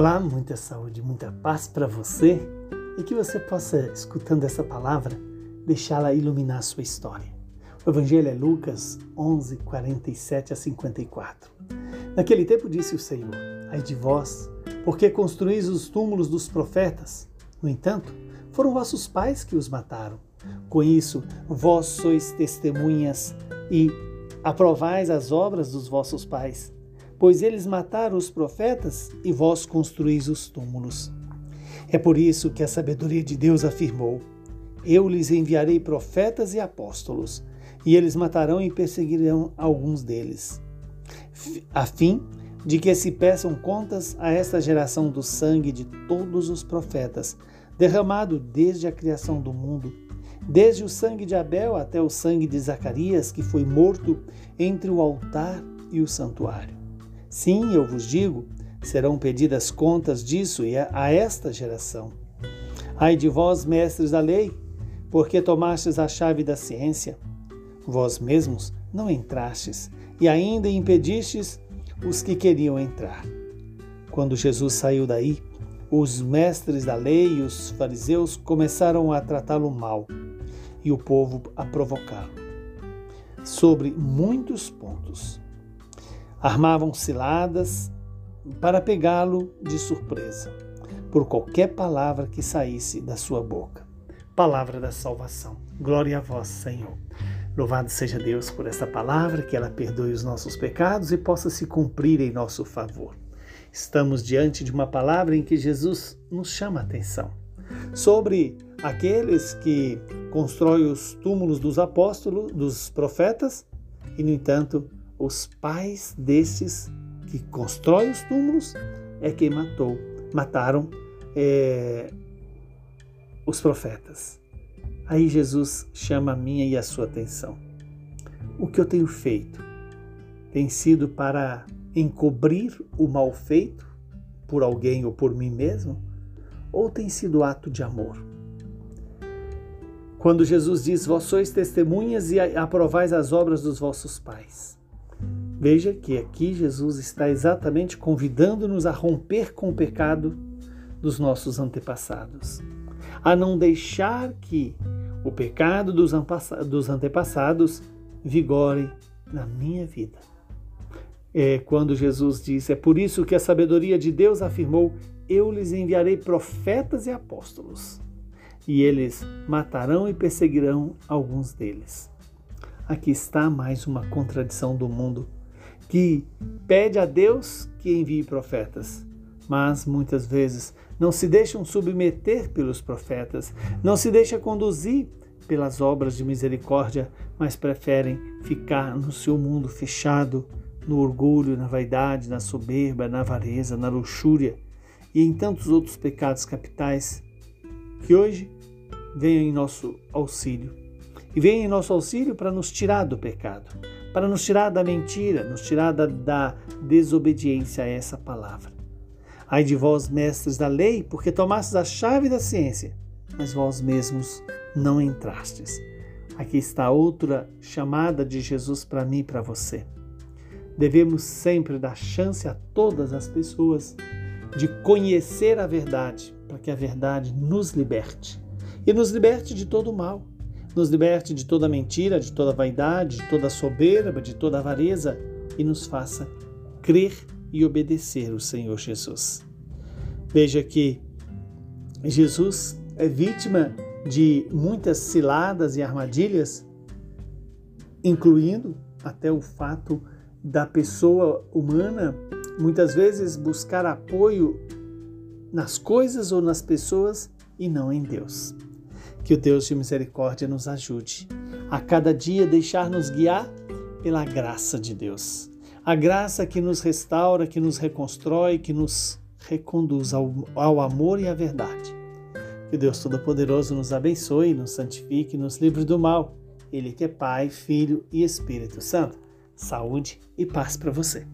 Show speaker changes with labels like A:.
A: Olá, muita saúde, muita paz para você e que você possa, escutando essa palavra, deixá-la iluminar a sua história. O Evangelho é Lucas 11, 47 a 54. Naquele tempo disse o Senhor: Ai de vós, porque construís os túmulos dos profetas. No entanto, foram vossos pais que os mataram. Com isso, vós sois testemunhas e aprovais as obras dos vossos pais pois eles mataram os profetas e vós construís os túmulos. É por isso que a sabedoria de Deus afirmou: Eu lhes enviarei profetas e apóstolos, e eles matarão e perseguirão alguns deles, a fim de que se peçam contas a esta geração do sangue de todos os profetas, derramado desde a criação do mundo, desde o sangue de Abel até o sangue de Zacarias, que foi morto entre o altar e o santuário. Sim, eu vos digo, serão pedidas contas disso a esta geração. Ai de vós, mestres da lei, porque tomastes a chave da ciência. Vós mesmos não entrastes, e ainda impedistes os que queriam entrar. Quando Jesus saiu daí, os mestres da lei e os fariseus começaram a tratá-lo mal e o povo a provocá-lo sobre muitos pontos armavam ciladas para pegá-lo de surpresa, por qualquer palavra que saísse da sua boca. Palavra da salvação. Glória a vós, Senhor. Louvado seja Deus por essa palavra, que ela perdoe os nossos pecados e possa se cumprir em nosso favor. Estamos diante de uma palavra em que Jesus nos chama a atenção sobre aqueles que constroem os túmulos dos apóstolos, dos profetas, e, no entanto, os pais desses que constroem os túmulos é quem matou, mataram é, os profetas. Aí Jesus chama a minha e a sua atenção. O que eu tenho feito tem sido para encobrir o mal feito por alguém ou por mim mesmo? Ou tem sido ato de amor? Quando Jesus diz: Vós sois testemunhas e aprovais as obras dos vossos pais. Veja que aqui Jesus está exatamente convidando-nos a romper com o pecado dos nossos antepassados, a não deixar que o pecado dos antepassados vigore na minha vida. É quando Jesus disse: É por isso que a sabedoria de Deus afirmou: Eu lhes enviarei profetas e apóstolos, e eles matarão e perseguirão alguns deles. Aqui está mais uma contradição do mundo que pede a Deus que envie profetas, mas muitas vezes não se deixam submeter pelos profetas, não se deixa conduzir pelas obras de misericórdia, mas preferem ficar no seu mundo fechado, no orgulho, na vaidade, na soberba, na avareza, na luxúria e em tantos outros pecados capitais que hoje venham em nosso auxílio. E venham em nosso auxílio para nos tirar do pecado, para nos tirar da mentira, nos tirar da, da desobediência a essa palavra. Ai de vós, mestres da lei, porque tomastes a chave da ciência, mas vós mesmos não entrastes. Aqui está outra chamada de Jesus para mim e para você. Devemos sempre dar chance a todas as pessoas de conhecer a verdade, para que a verdade nos liberte e nos liberte de todo o mal nos liberte de toda mentira, de toda vaidade, de toda soberba, de toda avareza e nos faça crer e obedecer o Senhor Jesus. Veja que Jesus é vítima de muitas ciladas e armadilhas, incluindo até o fato da pessoa humana muitas vezes buscar apoio nas coisas ou nas pessoas e não em Deus. Que o Deus de misericórdia nos ajude a cada dia deixar-nos guiar pela graça de Deus. A graça que nos restaura, que nos reconstrói, que nos reconduz ao, ao amor e à verdade. Que Deus Todo-Poderoso nos abençoe, nos santifique, nos livre do mal. Ele que é Pai, Filho e Espírito Santo. Saúde e paz para você.